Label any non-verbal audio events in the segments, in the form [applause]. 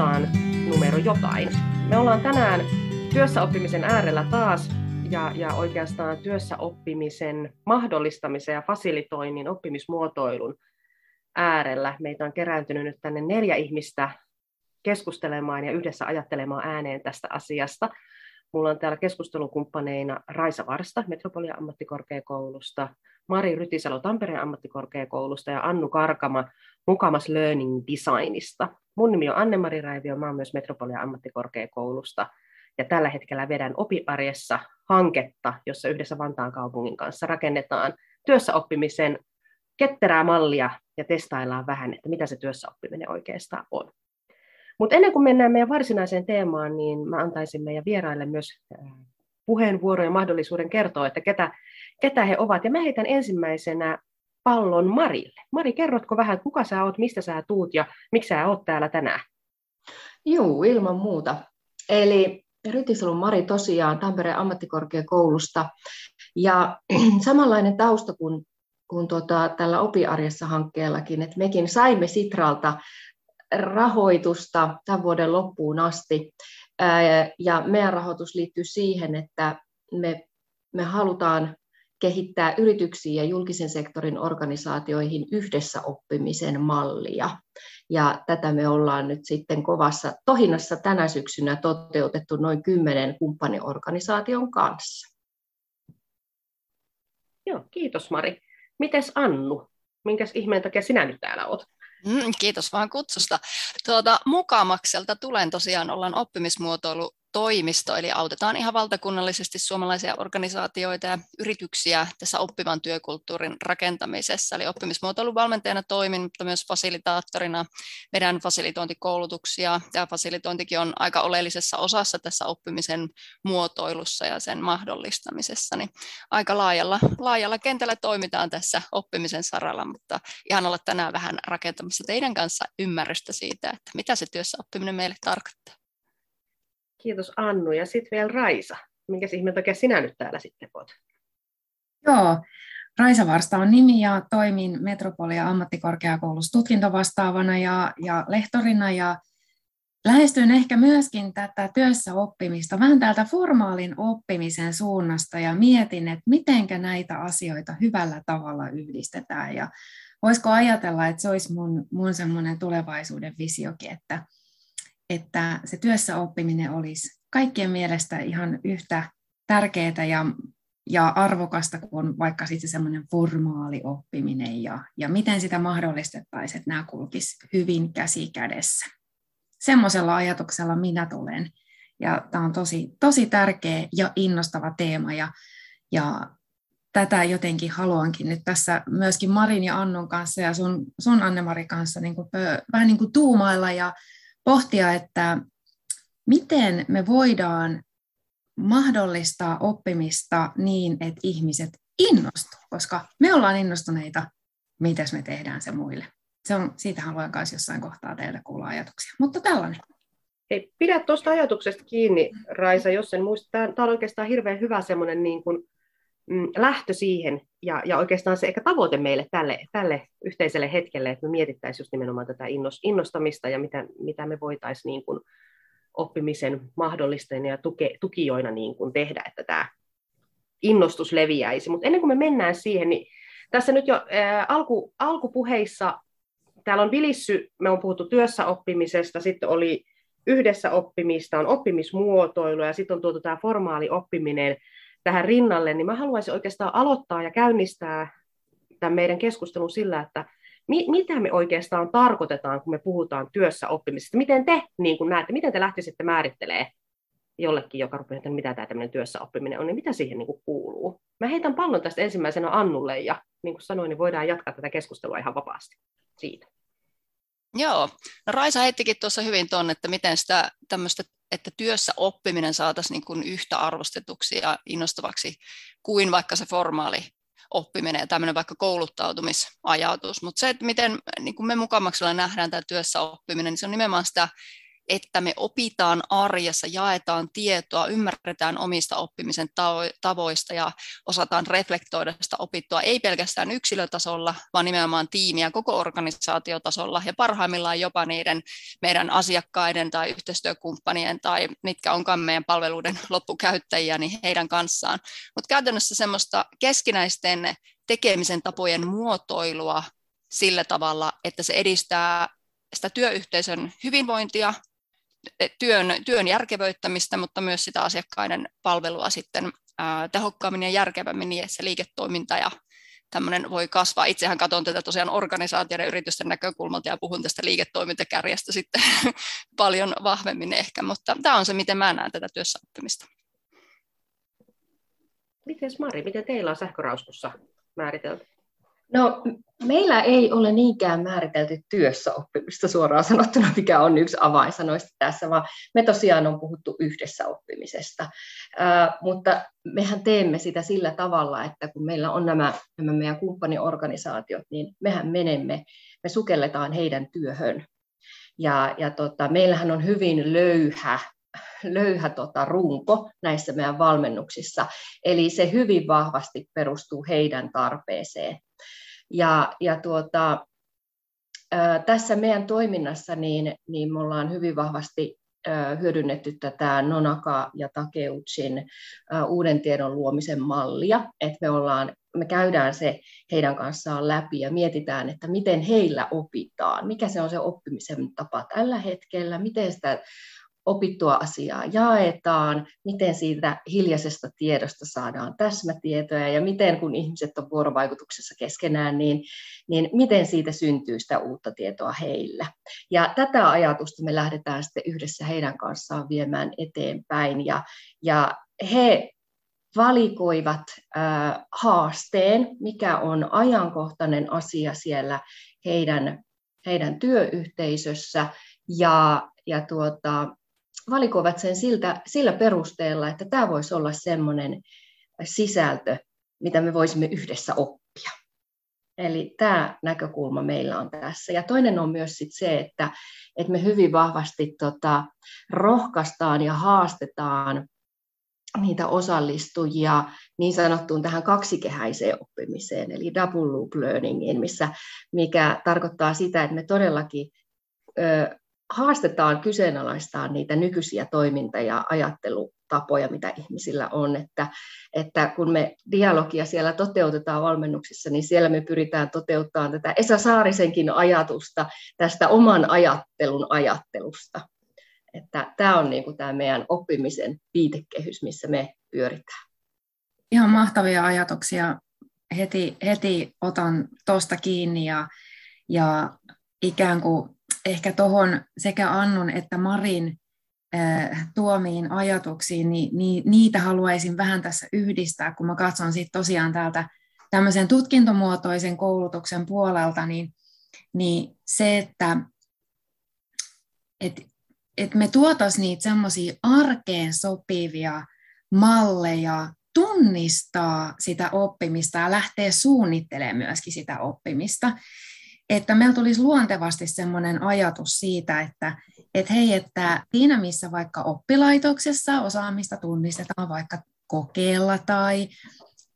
osaan numero jotain. Me ollaan tänään työssäoppimisen äärellä taas ja, ja oikeastaan työssäoppimisen mahdollistamisen ja fasilitoinnin oppimismuotoilun äärellä. Meitä on kerääntynyt nyt tänne neljä ihmistä keskustelemaan ja yhdessä ajattelemaan ääneen tästä asiasta. Mulla on täällä keskustelukumppaneina Raisa Varsta Metropolia ammattikorkeakoulusta, Mari Rytisalo Tampereen ammattikorkeakoulusta ja Annu Karkama Mukamas Learning Designista. Mun nimi on Anne-Mari Raivio, mä oon myös Metropolia ammattikorkeakoulusta ja tällä hetkellä vedän opiarjessa hanketta, jossa yhdessä Vantaan kaupungin kanssa rakennetaan työssäoppimisen ketterää mallia ja testaillaan vähän, että mitä se työssäoppiminen oikeastaan on. Mutta ennen kuin mennään meidän varsinaiseen teemaan, niin mä antaisin meidän vieraille myös puheenvuoron ja mahdollisuuden kertoa, että ketä, ketä he ovat. Ja mä heitän ensimmäisenä pallon Marille. Mari, kerrotko vähän, kuka sä oot, mistä sä tuut ja miksi sä oot täällä tänään? Joo, ilman muuta. Eli Rytisalon Mari tosiaan Tampereen ammattikorkeakoulusta. Ja [clears throat] samanlainen tausta kuin, kuin tuota, tällä Opiarjessa hankkeellakin, että mekin saimme Sitralta rahoitusta tämän vuoden loppuun asti. Ja meidän rahoitus liittyy siihen, että me, me halutaan kehittää yrityksiin ja julkisen sektorin organisaatioihin yhdessä oppimisen mallia. Ja tätä me ollaan nyt sitten kovassa tohinnassa tänä syksynä toteutettu noin kymmenen kumppaniorganisaation kanssa. Joo, kiitos Mari. Mites Annu? Minkäs ihmeen takia sinä nyt täällä olet? Mm, kiitos vaan kutsusta. Tuota, Mukamakselta tulen tosiaan, ollaan oppimismuotoilu toimisto, eli autetaan ihan valtakunnallisesti suomalaisia organisaatioita ja yrityksiä tässä oppivan työkulttuurin rakentamisessa. Eli oppimismuotoilun valmentajana toimin, mutta myös fasilitaattorina vedän fasilitointikoulutuksia, ja fasilitointikin on aika oleellisessa osassa tässä oppimisen muotoilussa ja sen mahdollistamisessa. Niin aika laajalla, laajalla kentällä toimitaan tässä oppimisen saralla, mutta ihan olla tänään vähän rakentamassa teidän kanssa ymmärrystä siitä, että mitä se työssä oppiminen meille tarkoittaa. Kiitos Annu. Ja sitten vielä Raisa. Minkä ihmeen takia sinä nyt täällä sitten olet? Joo, Raisa Varsta on nimi ja toimin Metropolia ammattikorkeakoulussa tutkintovastaavana ja, ja lehtorina ja lähestyn ehkä myöskin tätä työssä oppimista vähän täältä formaalin oppimisen suunnasta ja mietin, että mitenkä näitä asioita hyvällä tavalla yhdistetään ja voisiko ajatella, että se olisi mun, mun semmoinen tulevaisuuden visiokin, että, että se työssä oppiminen olisi kaikkien mielestä ihan yhtä tärkeää ja, ja arvokasta kuin vaikka sitten semmoinen formaali oppiminen ja, ja miten sitä mahdollistettaisiin, että nämä kulkisi hyvin käsi kädessä. Semmoisella ajatuksella minä tulen. Ja tämä on tosi, tosi tärkeä ja innostava teema ja, ja tätä jotenkin haluankin nyt tässä myöskin Marin ja Annun kanssa ja sun, sun Anne-Mari kanssa niin kuin, vähän niin kuin tuumailla ja pohtia, että miten me voidaan mahdollistaa oppimista niin, että ihmiset innostuu, koska me ollaan innostuneita, miten me tehdään se muille. Se on, siitä haluan myös jossain kohtaa teiltä kuulla ajatuksia, mutta tällainen. Hei, pidä tuosta ajatuksesta kiinni, Raisa, jos en muista. Tämä on oikeastaan hirveän hyvä semmoinen niin kuin, lähtö siihen ja, ja oikeastaan se ehkä tavoite meille tälle, tälle yhteiselle hetkelle, että me mietittäisiin just nimenomaan tätä innostamista ja mitä, mitä me voitaisiin niin kuin oppimisen mahdollistajina ja tuke, tukijoina niin kuin tehdä, että tämä innostus leviäisi. Mutta ennen kuin me mennään siihen, niin tässä nyt jo ää, alku, alkupuheissa täällä on vilissy, me on puhuttu työssä oppimisesta, sitten oli yhdessä oppimista, on oppimismuotoilu ja sitten on tuotu tämä formaali oppiminen tähän rinnalle, niin mä haluaisin oikeastaan aloittaa ja käynnistää tämän meidän keskustelun sillä, että mi- mitä me oikeastaan tarkoitetaan, kun me puhutaan työssä oppimisesta. Miten te niin kun näette, miten te lähtisitte määrittelee jollekin, joka rupeaa, että mitä tämä tämmöinen työssä oppiminen on, niin mitä siihen niin kuuluu? Mä heitän pallon tästä ensimmäisenä Annulle ja niin kuin sanoin, niin voidaan jatkaa tätä keskustelua ihan vapaasti siitä. Joo, no Raisa heittikin tuossa hyvin tuonne, että miten sitä tämmöistä, että työssä oppiminen saataisiin niin kuin yhtä arvostetuksi ja innostavaksi kuin vaikka se formaali oppiminen ja tämmöinen vaikka kouluttautumisajatus. Mutta se, että miten niin kuin me mukamaksella nähdään tämä työssä oppiminen, niin se on nimenomaan sitä että me opitaan arjessa, jaetaan tietoa, ymmärretään omista oppimisen tavoista ja osataan reflektoida sitä opittua ei pelkästään yksilötasolla, vaan nimenomaan tiimiä koko organisaatiotasolla ja parhaimmillaan jopa niiden meidän asiakkaiden tai yhteistyökumppanien tai mitkä onkaan meidän palveluiden [laughs] loppukäyttäjiä, niin heidän kanssaan. Mutta käytännössä semmoista keskinäisten tekemisen tapojen muotoilua sillä tavalla, että se edistää sitä työyhteisön hyvinvointia, työn, työn järkevöittämistä, mutta myös sitä asiakkaiden palvelua sitten tehokkaammin ja järkevämmin niin, että se liiketoiminta ja tämmöinen voi kasvaa. Itsehän katson tätä tosiaan organisaatioiden yritysten näkökulmalta ja puhun tästä liiketoimintakärjestä sitten [laughs] paljon vahvemmin ehkä, mutta tämä on se, miten mä näen tätä työssä oppimista. Miten Mari, miten teillä on sähkörauskussa määritelty? No, meillä ei ole niinkään määritelty työssä oppimista suoraan sanottuna, mikä on yksi avainsanoista tässä, vaan me tosiaan on puhuttu yhdessä oppimisesta. Ää, mutta mehän teemme sitä sillä tavalla, että kun meillä on nämä, nämä meidän kumppaniorganisaatiot, niin mehän menemme, me sukelletaan heidän työhön. Ja, ja tota, meillähän on hyvin löyhä löyhä tota, runko näissä meidän valmennuksissa. Eli se hyvin vahvasti perustuu heidän tarpeeseen. Ja, ja tuota, tässä meidän toiminnassa niin, niin me ollaan hyvin vahvasti hyödynnetty tätä Nonaka ja Takeuchin uuden tiedon luomisen mallia, että me, ollaan, me käydään se heidän kanssaan läpi ja mietitään, että miten heillä opitaan, mikä se on se oppimisen tapa tällä hetkellä, miten sitä opittua asiaa. Jaetaan, miten siitä hiljaisesta tiedosta saadaan täsmätietoja ja miten kun ihmiset on vuorovaikutuksessa keskenään, niin, niin miten siitä syntyy sitä uutta tietoa heillä. Ja tätä ajatusta me lähdetään sitten yhdessä heidän kanssaan viemään eteenpäin. Ja, ja he valikoivat äh, haasteen, mikä on ajankohtainen asia siellä heidän, heidän työyhteisössä. Ja, ja tuota, valikoivat sen siltä, sillä perusteella, että tämä voisi olla semmoinen sisältö, mitä me voisimme yhdessä oppia. Eli tämä näkökulma meillä on tässä. Ja toinen on myös sit se, että, että me hyvin vahvasti tota, rohkaistaan ja haastetaan niitä osallistujia niin sanottuun tähän kaksikehäiseen oppimiseen, eli double loop learningiin, missä, mikä tarkoittaa sitä, että me todellakin ö, haastetaan kyseenalaistaa niitä nykyisiä toiminta- ja ajattelutapoja, mitä ihmisillä on. Että, että kun me dialogia siellä toteutetaan valmennuksissa, niin siellä me pyritään toteuttamaan tätä Esa Saarisenkin ajatusta tästä oman ajattelun ajattelusta. Että tämä on niin kuin tämä meidän oppimisen viitekehys, missä me pyöritään. Ihan mahtavia ajatuksia. Heti, heti otan tuosta kiinni ja, ja ikään kuin ehkä tuohon sekä Annun että Marin äh, tuomiin ajatuksiin, niin, niin niitä haluaisin vähän tässä yhdistää, kun mä katson sitten tosiaan täältä tämmöisen tutkintomuotoisen koulutuksen puolelta, niin, niin se, että et, et me tuotaisiin niitä semmoisia arkeen sopivia malleja tunnistaa sitä oppimista ja lähteä suunnittelemaan myöskin sitä oppimista että meillä tulisi luontevasti sellainen ajatus siitä, että et hei, että siinä missä vaikka oppilaitoksessa osaamista tunnistetaan vaikka kokeella tai,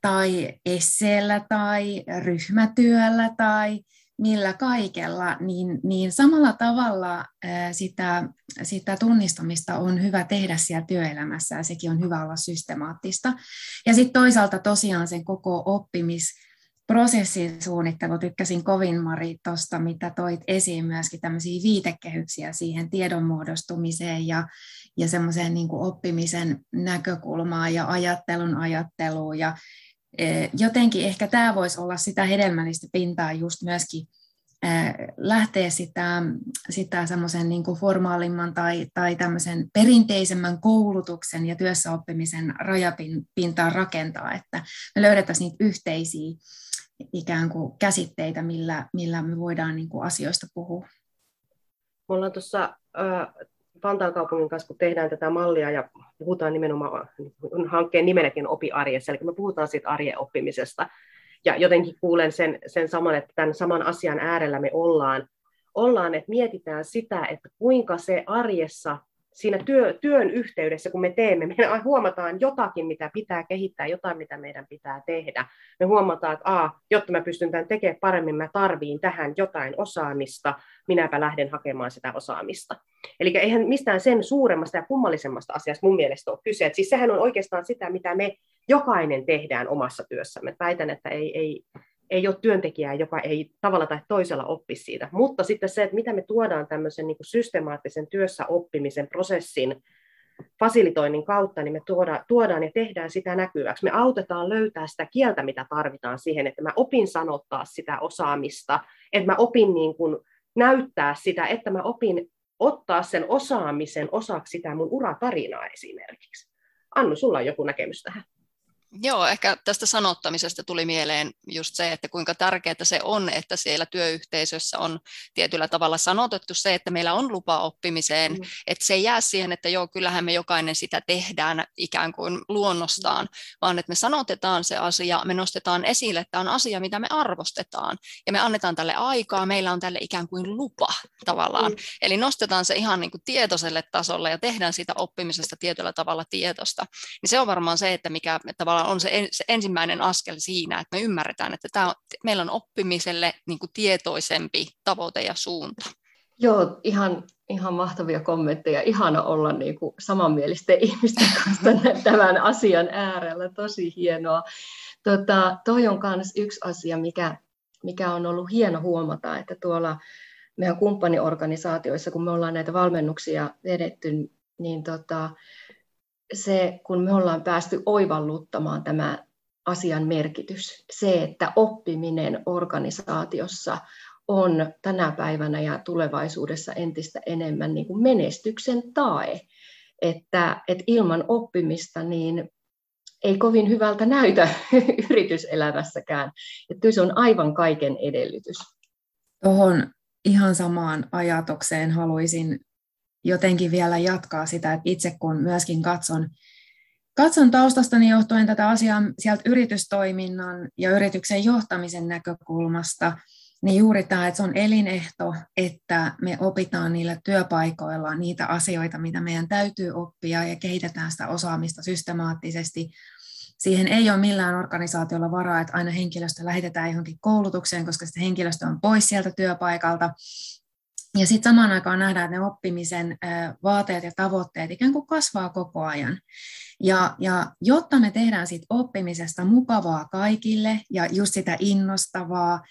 tai esseellä tai ryhmätyöllä tai millä kaikella, niin, niin samalla tavalla sitä, sitä tunnistamista on hyvä tehdä siellä työelämässä ja sekin on hyvä olla systemaattista. Ja sitten toisaalta tosiaan sen koko oppimis prosessin suunnittelu, tykkäsin kovin Mari tuosta, mitä toit esiin myöskin tämmöisiä viitekehyksiä siihen tiedon muodostumiseen ja, ja semmoiseen niin oppimisen näkökulmaan ja ajattelun ajatteluun ja e, jotenkin ehkä tämä voisi olla sitä hedelmällistä pintaa just myöskin e, lähteä sitä, sitä semmoisen niin formaalimman tai, tai tämmöisen perinteisemmän koulutuksen ja työssäoppimisen rajapintaan rakentaa, että me löydettäisiin niitä yhteisiä ikään kuin käsitteitä, millä, millä me voidaan niin kuin asioista puhua. Me ollaan tuossa Vantaan kaupungin kanssa, kun tehdään tätä mallia ja puhutaan nimenomaan hankkeen nimenäkin opi arjessa, eli me puhutaan siitä arjen oppimisesta. Ja jotenkin kuulen sen, sen saman, että tämän saman asian äärellä me ollaan, ollaan, että mietitään sitä, että kuinka se arjessa siinä työ, työn yhteydessä, kun me teemme, me huomataan jotakin, mitä pitää kehittää, jotain, mitä meidän pitää tehdä. Me huomataan, että A, jotta mä pystyn tämän tekemään paremmin, mä tarviin tähän jotain osaamista, minäpä lähden hakemaan sitä osaamista. Eli eihän mistään sen suuremmasta ja kummallisemmasta asiasta mun mielestä ole kyse. Et siis sehän on oikeastaan sitä, mitä me jokainen tehdään omassa työssämme. Väitän, että ei, ei, ei ole työntekijää, joka ei tavalla tai toisella oppi siitä. Mutta sitten se, että mitä me tuodaan tämmöisen niin kuin systemaattisen työssä oppimisen prosessin fasilitoinnin kautta, niin me tuodaan, tuodaan ja tehdään sitä näkyväksi. Me autetaan löytää sitä kieltä, mitä tarvitaan siihen, että mä opin sanottaa sitä osaamista, että mä opin niin kuin näyttää sitä, että mä opin ottaa sen osaamisen osaksi sitä mun uratarinaa esimerkiksi. Annu, sulla on joku näkemys tähän? Joo, ehkä tästä sanottamisesta tuli mieleen just se, että kuinka tärkeää se on, että siellä työyhteisössä on tietyllä tavalla sanotettu se, että meillä on lupa oppimiseen, mm. että se ei jää siihen, että joo, kyllähän me jokainen sitä tehdään ikään kuin luonnostaan, mm. vaan että me sanotetaan se asia, me nostetaan esille, että on asia, mitä me arvostetaan, ja me annetaan tälle aikaa, meillä on tälle ikään kuin lupa tavallaan. Mm. Eli nostetaan se ihan niin kuin tietoiselle tasolle ja tehdään siitä oppimisesta tietyllä tavalla tietosta. Niin se on varmaan se, että mikä tavallaan on se, se ensimmäinen askel siinä, että me ymmärretään, että tämä meillä on oppimiselle niin kuin tietoisempi tavoite ja suunta. Joo, ihan, ihan mahtavia kommentteja. Ihana olla niin kuin samanmielisten [laughs] ihmisten kanssa tämän asian äärellä. Tosi hienoa. Tota, toi on myös yksi asia, mikä, mikä on ollut hieno huomata, että tuolla meidän kumppaniorganisaatioissa, kun me ollaan näitä valmennuksia vedetty, niin tota, se, kun me ollaan päästy oivalluttamaan tämä asian merkitys, se, että oppiminen organisaatiossa on tänä päivänä ja tulevaisuudessa entistä enemmän niin kuin menestyksen tae, että, että ilman oppimista niin ei kovin hyvältä näytä [laughs] yrityselämässäkään. Että se on aivan kaiken edellytys. Tuohon ihan samaan ajatukseen haluaisin jotenkin vielä jatkaa sitä, että itse kun myöskin katson, katson taustastani johtuen tätä asiaa sieltä yritystoiminnan ja yrityksen johtamisen näkökulmasta, niin juuri tämä, että se on elinehto, että me opitaan niillä työpaikoilla niitä asioita, mitä meidän täytyy oppia ja kehitetään sitä osaamista systemaattisesti. Siihen ei ole millään organisaatiolla varaa, että aina henkilöstö lähetetään johonkin koulutukseen, koska sitten henkilöstö on pois sieltä työpaikalta. Ja sitten samaan aikaan nähdään, että ne oppimisen vaateet ja tavoitteet ikään kuin kasvaa koko ajan. Ja, ja jotta me tehdään siitä oppimisesta mukavaa kaikille ja just sitä innostavaa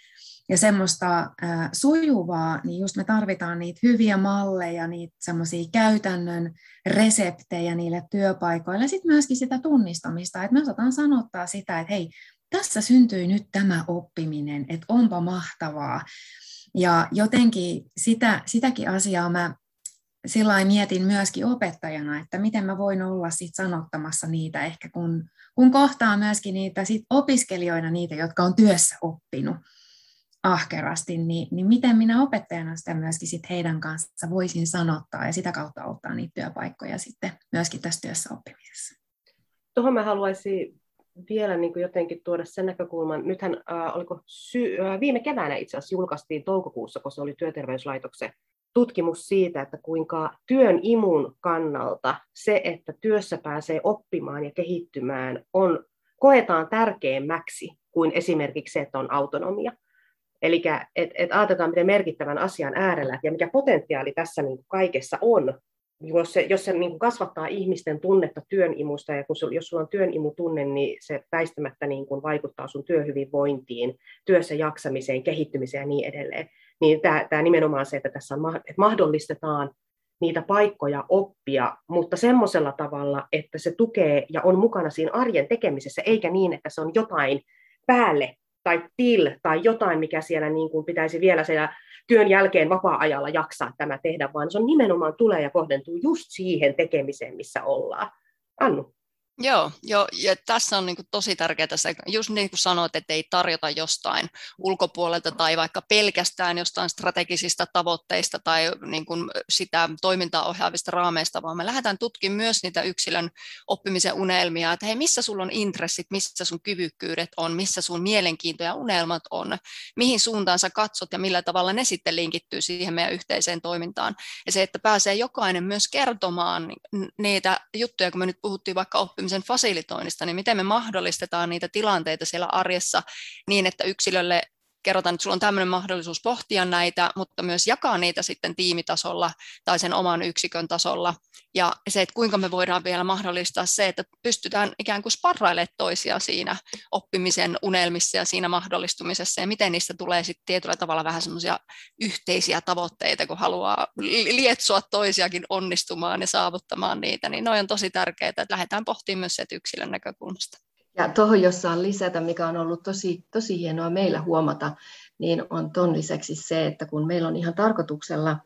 ja semmoista äh, sujuvaa, niin just me tarvitaan niitä hyviä malleja, niitä semmoisia käytännön reseptejä niille työpaikoille. Sitten myöskin sitä tunnistamista, että me osataan sanottaa sitä, että hei, tässä syntyi nyt tämä oppiminen, että onpa mahtavaa. Ja jotenkin sitä, sitäkin asiaa mä sillä mietin myöskin opettajana, että miten mä voin olla sit sanottamassa niitä ehkä, kun, kun kohtaa myöskin niitä sit opiskelijoina, niitä, jotka on työssä oppinut ahkerasti, niin, niin miten minä opettajana sitä myöskin sit heidän kanssa voisin sanottaa ja sitä kautta ottaa niitä työpaikkoja sitten myöskin tässä työssä oppimisessa. Tuohon mä haluaisin vielä niin kuin jotenkin tuoda sen näkökulman, nythän äh, oliko sy- äh, viime keväänä itse asiassa julkaistiin toukokuussa, kun se oli työterveyslaitoksen tutkimus siitä, että kuinka työn imun kannalta se, että työssä pääsee oppimaan ja kehittymään, on, koetaan tärkeämmäksi kuin esimerkiksi se, että on autonomia. Eli et, et ajatellaan, miten merkittävän asian äärellä ja mikä potentiaali tässä niin kaikessa on, jos se, jos se niin kasvattaa ihmisten tunnetta työnimusta, ja kun se, jos sulla on työnimutunne, niin se väistämättä niin kuin vaikuttaa sun työhyvinvointiin, työssä jaksamiseen, kehittymiseen ja niin edelleen. Niin tämä, tämä nimenomaan se, että tässä on, että mahdollistetaan niitä paikkoja oppia, mutta semmoisella tavalla, että se tukee ja on mukana siinä arjen tekemisessä, eikä niin, että se on jotain päälle tai til tai jotain, mikä siellä niin kuin pitäisi vielä siellä työn jälkeen vapaa-ajalla jaksaa tämä tehdä, vaan se on nimenomaan tulee ja kohdentuu just siihen tekemiseen, missä ollaan. Annu. Joo, jo, ja tässä on niin kuin tosi tärkeää se, just niin kuin sanoit, että ei tarjota jostain ulkopuolelta tai vaikka pelkästään jostain strategisista tavoitteista tai niin kuin sitä toimintaa ohjaavista raameista, vaan me lähdetään tutkimaan myös niitä yksilön oppimisen unelmia, että hei, missä sulla on intressit, missä sun kyvykkyydet on, missä sun mielenkiinto ja unelmat on, mihin suuntaan sä katsot ja millä tavalla ne sitten linkittyy siihen meidän yhteiseen toimintaan. Ja se, että pääsee jokainen myös kertomaan niitä juttuja, kun me nyt puhuttiin vaikka oppimista, oppimisen fasilitoinnista, niin miten me mahdollistetaan niitä tilanteita siellä arjessa niin, että yksilölle kerrotaan, että sulla on tämmöinen mahdollisuus pohtia näitä, mutta myös jakaa niitä sitten tiimitasolla tai sen oman yksikön tasolla. Ja se, että kuinka me voidaan vielä mahdollistaa se, että pystytään ikään kuin sparrailemaan toisia siinä oppimisen unelmissa ja siinä mahdollistumisessa, ja miten niistä tulee sitten tietyllä tavalla vähän semmoisia yhteisiä tavoitteita, kun haluaa lietsoa toisiakin onnistumaan ja saavuttamaan niitä, niin noin on tosi tärkeää, että lähdetään pohtimaan myös se yksilön näkökulmasta. Ja tuohon, jos saan lisätä, mikä on ollut tosi, tosi hienoa meillä huomata, niin on ton lisäksi se, että kun meillä on ihan tarkoituksella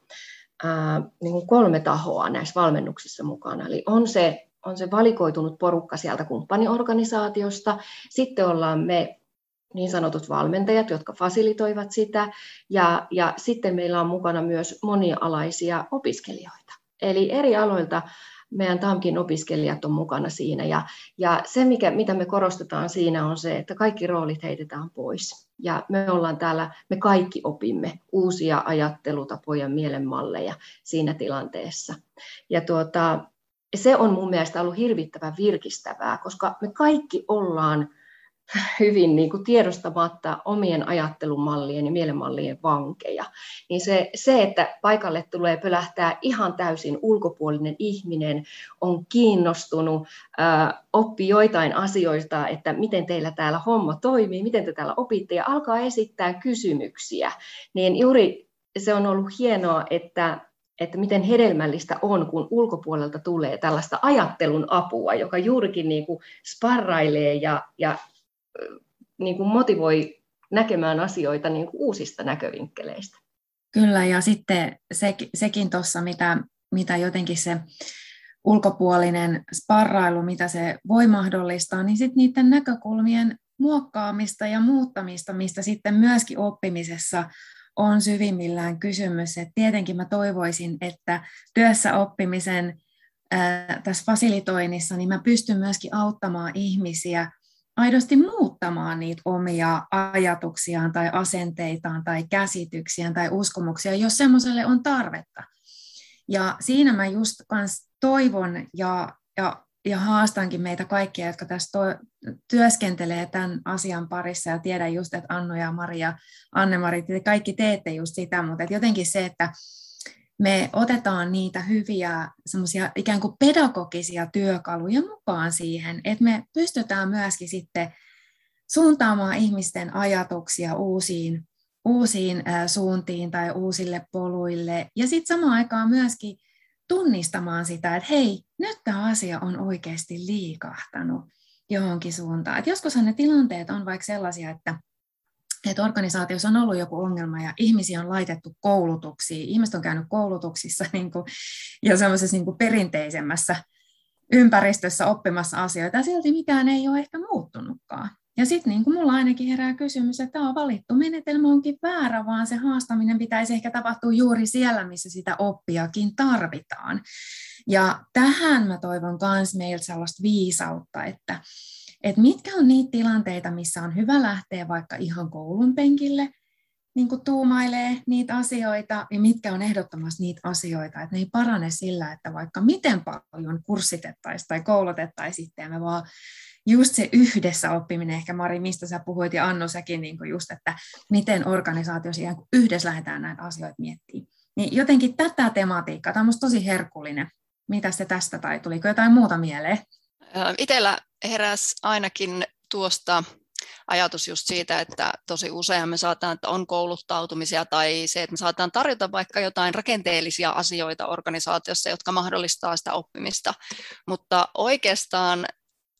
ää, niin kuin kolme tahoa näissä valmennuksissa mukana, eli on se, on se valikoitunut porukka sieltä kumppaniorganisaatiosta, sitten ollaan me niin sanotut valmentajat, jotka fasilitoivat sitä, ja, ja sitten meillä on mukana myös monialaisia opiskelijoita. Eli eri aloilta meidän TAMKin opiskelijat on mukana siinä. Ja, ja se, mikä, mitä me korostetaan siinä, on se, että kaikki roolit heitetään pois. Ja me ollaan täällä, me kaikki opimme uusia ajattelutapoja, mielenmalleja siinä tilanteessa. Ja tuota, se on mun mielestä ollut hirvittävän virkistävää, koska me kaikki ollaan hyvin niin kuin tiedostamatta omien ajattelumallien ja mielenmallien vankeja, niin se, se, että paikalle tulee pölähtää ihan täysin ulkopuolinen ihminen, on kiinnostunut, ää, oppii joitain asioita, että miten teillä täällä homma toimii, miten te täällä opitte, ja alkaa esittää kysymyksiä, niin juuri se on ollut hienoa, että että miten hedelmällistä on, kun ulkopuolelta tulee tällaista ajattelun apua, joka juurikin niin kuin sparrailee ja, ja niin kuin motivoi näkemään asioita niin kuin uusista näkövinkkeleistä. Kyllä, ja sitten se, sekin tuossa, mitä, mitä jotenkin se ulkopuolinen sparrailu, mitä se voi mahdollistaa, niin sitten niiden näkökulmien muokkaamista ja muuttamista, mistä sitten myöskin oppimisessa on syvimmillään kysymys. Et tietenkin mä toivoisin, että työssä oppimisen ää, tässä fasilitoinnissa, niin mä pystyn myöskin auttamaan ihmisiä aidosti muuttamaan niitä omia ajatuksiaan tai asenteitaan tai käsityksiään tai uskomuksia, jos semmoiselle on tarvetta. Ja siinä mä just kans toivon ja, ja, ja haastankin meitä kaikkia, jotka tässä to, työskentelee tämän asian parissa ja tiedän just, että Anno ja Maria, Anne-Mari, te kaikki teette just sitä, mutta jotenkin se, että me otetaan niitä hyviä semmoisia ikään kuin pedagogisia työkaluja mukaan siihen, että me pystytään myöskin sitten suuntaamaan ihmisten ajatuksia uusiin, uusiin suuntiin tai uusille poluille. Ja sitten samaan aikaan myöskin tunnistamaan sitä, että hei, nyt tämä asia on oikeasti liikahtanut johonkin suuntaan. Et joskushan ne tilanteet on vaikka sellaisia, että että organisaatiossa on ollut joku ongelma ja ihmisiä on laitettu koulutuksiin. Ihmiset on käynyt koulutuksissa [laughs] niin kuin, ja semmoisessa niin perinteisemmässä ympäristössä oppimassa asioita ja silti mikään ei ole ehkä muuttunutkaan. Ja sitten niin mulla ainakin herää kysymys, että tämä valittu menetelmä onkin väärä, vaan se haastaminen pitäisi ehkä tapahtua juuri siellä, missä sitä oppiakin tarvitaan. Ja tähän mä toivon myös meiltä sellaista viisautta, että, että mitkä on niitä tilanteita, missä on hyvä lähteä vaikka ihan koulun penkille, niin kuin tuumailee niitä asioita, ja mitkä on ehdottomasti niitä asioita, että ne ei parane sillä, että vaikka miten paljon kurssitettaisiin tai koulutettaisiin me vaan just se yhdessä oppiminen, ehkä Mari, mistä sä puhuit, ja Anno säkin niin kuin just, että miten organisaatiossa yhdessä lähdetään näitä asioita miettimään. Niin jotenkin tätä tematiikkaa, tämä on tosi herkullinen. Mitä se tästä, tai tuliko jotain muuta mieleen? Itellä heräsi ainakin tuosta ajatus just siitä, että tosi usein me saataan, että on kouluttautumisia tai se, että me saataan tarjota vaikka jotain rakenteellisia asioita organisaatiossa, jotka mahdollistaa sitä oppimista, mutta oikeastaan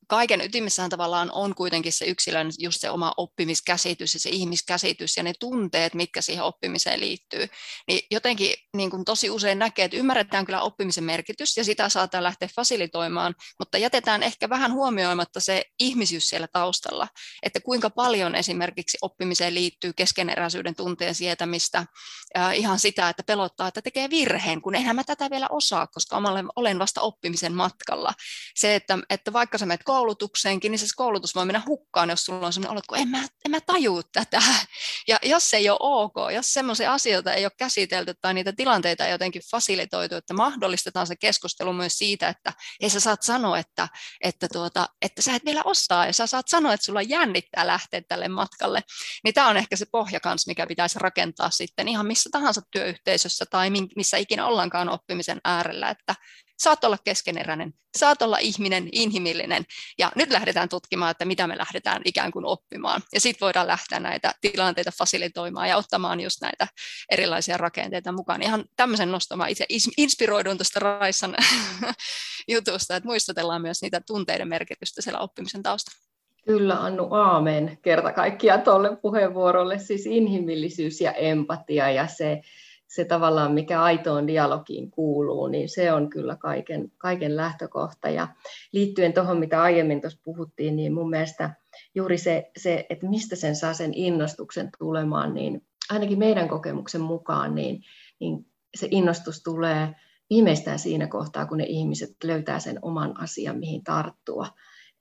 kaiken ytimessähän tavallaan on kuitenkin se yksilön just se oma oppimiskäsitys ja se ihmiskäsitys ja ne tunteet, mitkä siihen oppimiseen liittyy. Niin jotenkin niin kuin tosi usein näkee, että ymmärretään kyllä oppimisen merkitys ja sitä saattaa lähteä fasilitoimaan, mutta jätetään ehkä vähän huomioimatta se ihmisyys siellä taustalla, että kuinka paljon esimerkiksi oppimiseen liittyy keskeneräisyyden tunteen sietämistä, ihan sitä, että pelottaa, että tekee virheen, kun enhän mä tätä vielä osaa, koska olen vasta oppimisen matkalla. Se, että, että vaikka sä menet koulutukseenkin, niin se koulutus voi mennä hukkaan, jos sulla on sellainen olo, että en mä, en mä tajuu tätä. Ja jos se ei ole ok, jos semmoisia asioita ei ole käsitelty tai niitä tilanteita ei jotenkin fasilitoitu, että mahdollistetaan se keskustelu myös siitä, että ei sä saat sanoa, että, että, tuota, että sä et vielä osaa ja sä saat sanoa, että sulla jännittää lähteä tälle matkalle, niin tämä on ehkä se pohja kanssa, mikä pitäisi rakentaa sitten ihan missä tahansa työyhteisössä tai missä ikinä ollaankaan oppimisen äärellä, että saat olla keskeneräinen, saat olla ihminen, inhimillinen, ja nyt lähdetään tutkimaan, että mitä me lähdetään ikään kuin oppimaan, ja sitten voidaan lähteä näitä tilanteita fasilitoimaan ja ottamaan just näitä erilaisia rakenteita mukaan. Ihan tämmöisen nostamaan itse inspiroidun tuosta Raissan [laughs] jutusta, että muistutellaan myös niitä tunteiden merkitystä siellä oppimisen taustalla. Kyllä Annu, aamen kerta kaikkiaan tuolle puheenvuorolle, siis inhimillisyys ja empatia ja se, se tavallaan, mikä aitoon dialogiin kuuluu, niin se on kyllä kaiken, kaiken lähtökohta. Ja liittyen tuohon, mitä aiemmin tuossa puhuttiin, niin mun mielestä juuri se, se, että mistä sen saa sen innostuksen tulemaan, niin ainakin meidän kokemuksen mukaan, niin, niin se innostus tulee viimeistään siinä kohtaa, kun ne ihmiset löytää sen oman asian, mihin tarttua.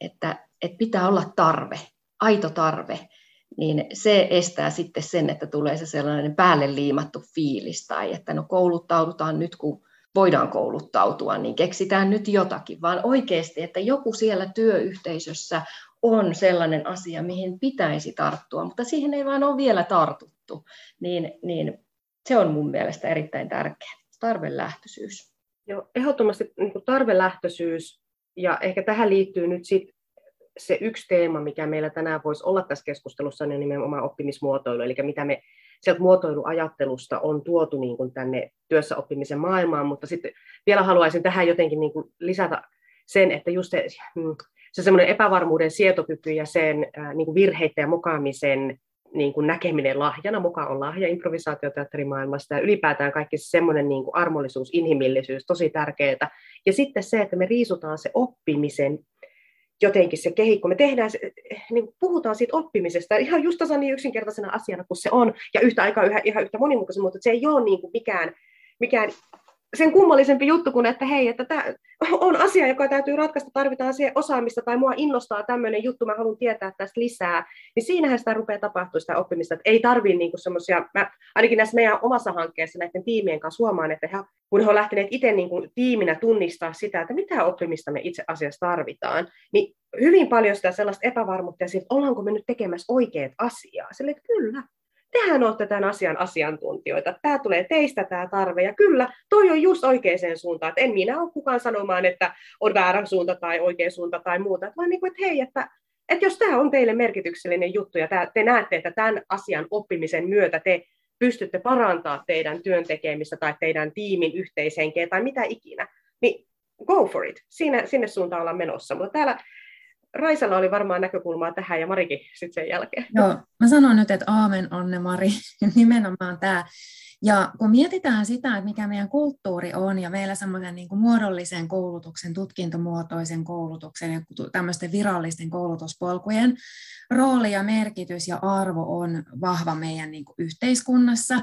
Että, että pitää olla tarve, aito tarve niin se estää sitten sen, että tulee se sellainen päälle liimattu fiilis tai että no kouluttaudutaan nyt, kun voidaan kouluttautua, niin keksitään nyt jotakin, vaan oikeasti, että joku siellä työyhteisössä on sellainen asia, mihin pitäisi tarttua, mutta siihen ei vaan ole vielä tartuttu, niin, niin se on mun mielestä erittäin tärkeä, tarvelähtöisyys. Joo, ehdottomasti niin tarvelähtöisyys, ja ehkä tähän liittyy nyt sit se yksi teema, mikä meillä tänään voisi olla tässä keskustelussa, niin nimenomaan oppimismuotoilu, eli mitä me sieltä muotoiluajattelusta on tuotu niin kuin tänne työssä oppimisen maailmaan, mutta sitten vielä haluaisin tähän jotenkin niin kuin lisätä sen, että just se, mm, se semmoinen epävarmuuden sietokyky ja sen niin kuin virheiden ja mukaamisen niin kuin näkeminen lahjana, mukaan on lahja improvisaatioteatterimaailmasta ja ylipäätään kaikki se semmoinen niin kuin armollisuus, inhimillisyys, tosi tärkeää. Ja sitten se, että me riisutaan se oppimisen jotenkin se kehikko. Me tehdään, niin puhutaan siitä oppimisesta ihan just tasan niin yksinkertaisena asiana kuin se on, ja yhtä aikaa yhä, ihan yhtä monimutkaisen, mutta se ei ole niin kuin mikään, mikään sen kummallisempi juttu kuin, että hei, että tämä on asia, joka täytyy ratkaista, tarvitaan se osaamista tai mua innostaa tämmöinen juttu, mä haluan tietää tästä lisää, niin siinähän sitä rupeaa tapahtumaan sitä oppimista, että ei tarvii niinku semmoisia, ainakin näissä meidän omassa hankkeessa näiden tiimien kanssa huomaan, että he, kun he ovat lähteneet itse niinku tiiminä tunnistaa sitä, että mitä oppimista me itse asiassa tarvitaan, niin hyvin paljon sitä sellaista epävarmuutta ja siitä, ollaanko me nyt tekemässä oikeat asiaa, sille, että kyllä, tehän olette tämän asian asiantuntijoita, tämä tulee teistä tämä tarve, ja kyllä, toi on just oikeaan suuntaan, että en minä ole kukaan sanomaan, että on väärä suunta tai oikea suunta tai muuta, vaan niin kuin, että hei, että, että jos tämä on teille merkityksellinen juttu, ja te näette, että tämän asian oppimisen myötä te pystytte parantaa teidän työntekemistä tai teidän tiimin yhteishenkeä tai mitä ikinä, niin go for it. Siinä, sinne suuntaan ollaan menossa. Mutta täällä Raisalla oli varmaan näkökulmaa tähän ja Marikin sitten sen jälkeen. Joo, mä sanon nyt, että aamen onne Mari, [laughs] nimenomaan tämä. Ja kun mietitään sitä, että mikä meidän kulttuuri on ja meillä semmoisen niin muodollisen koulutuksen, tutkintomuotoisen koulutuksen ja tämmöisten virallisten koulutuspolkujen rooli ja merkitys ja arvo on vahva meidän niin kuin yhteiskunnassa,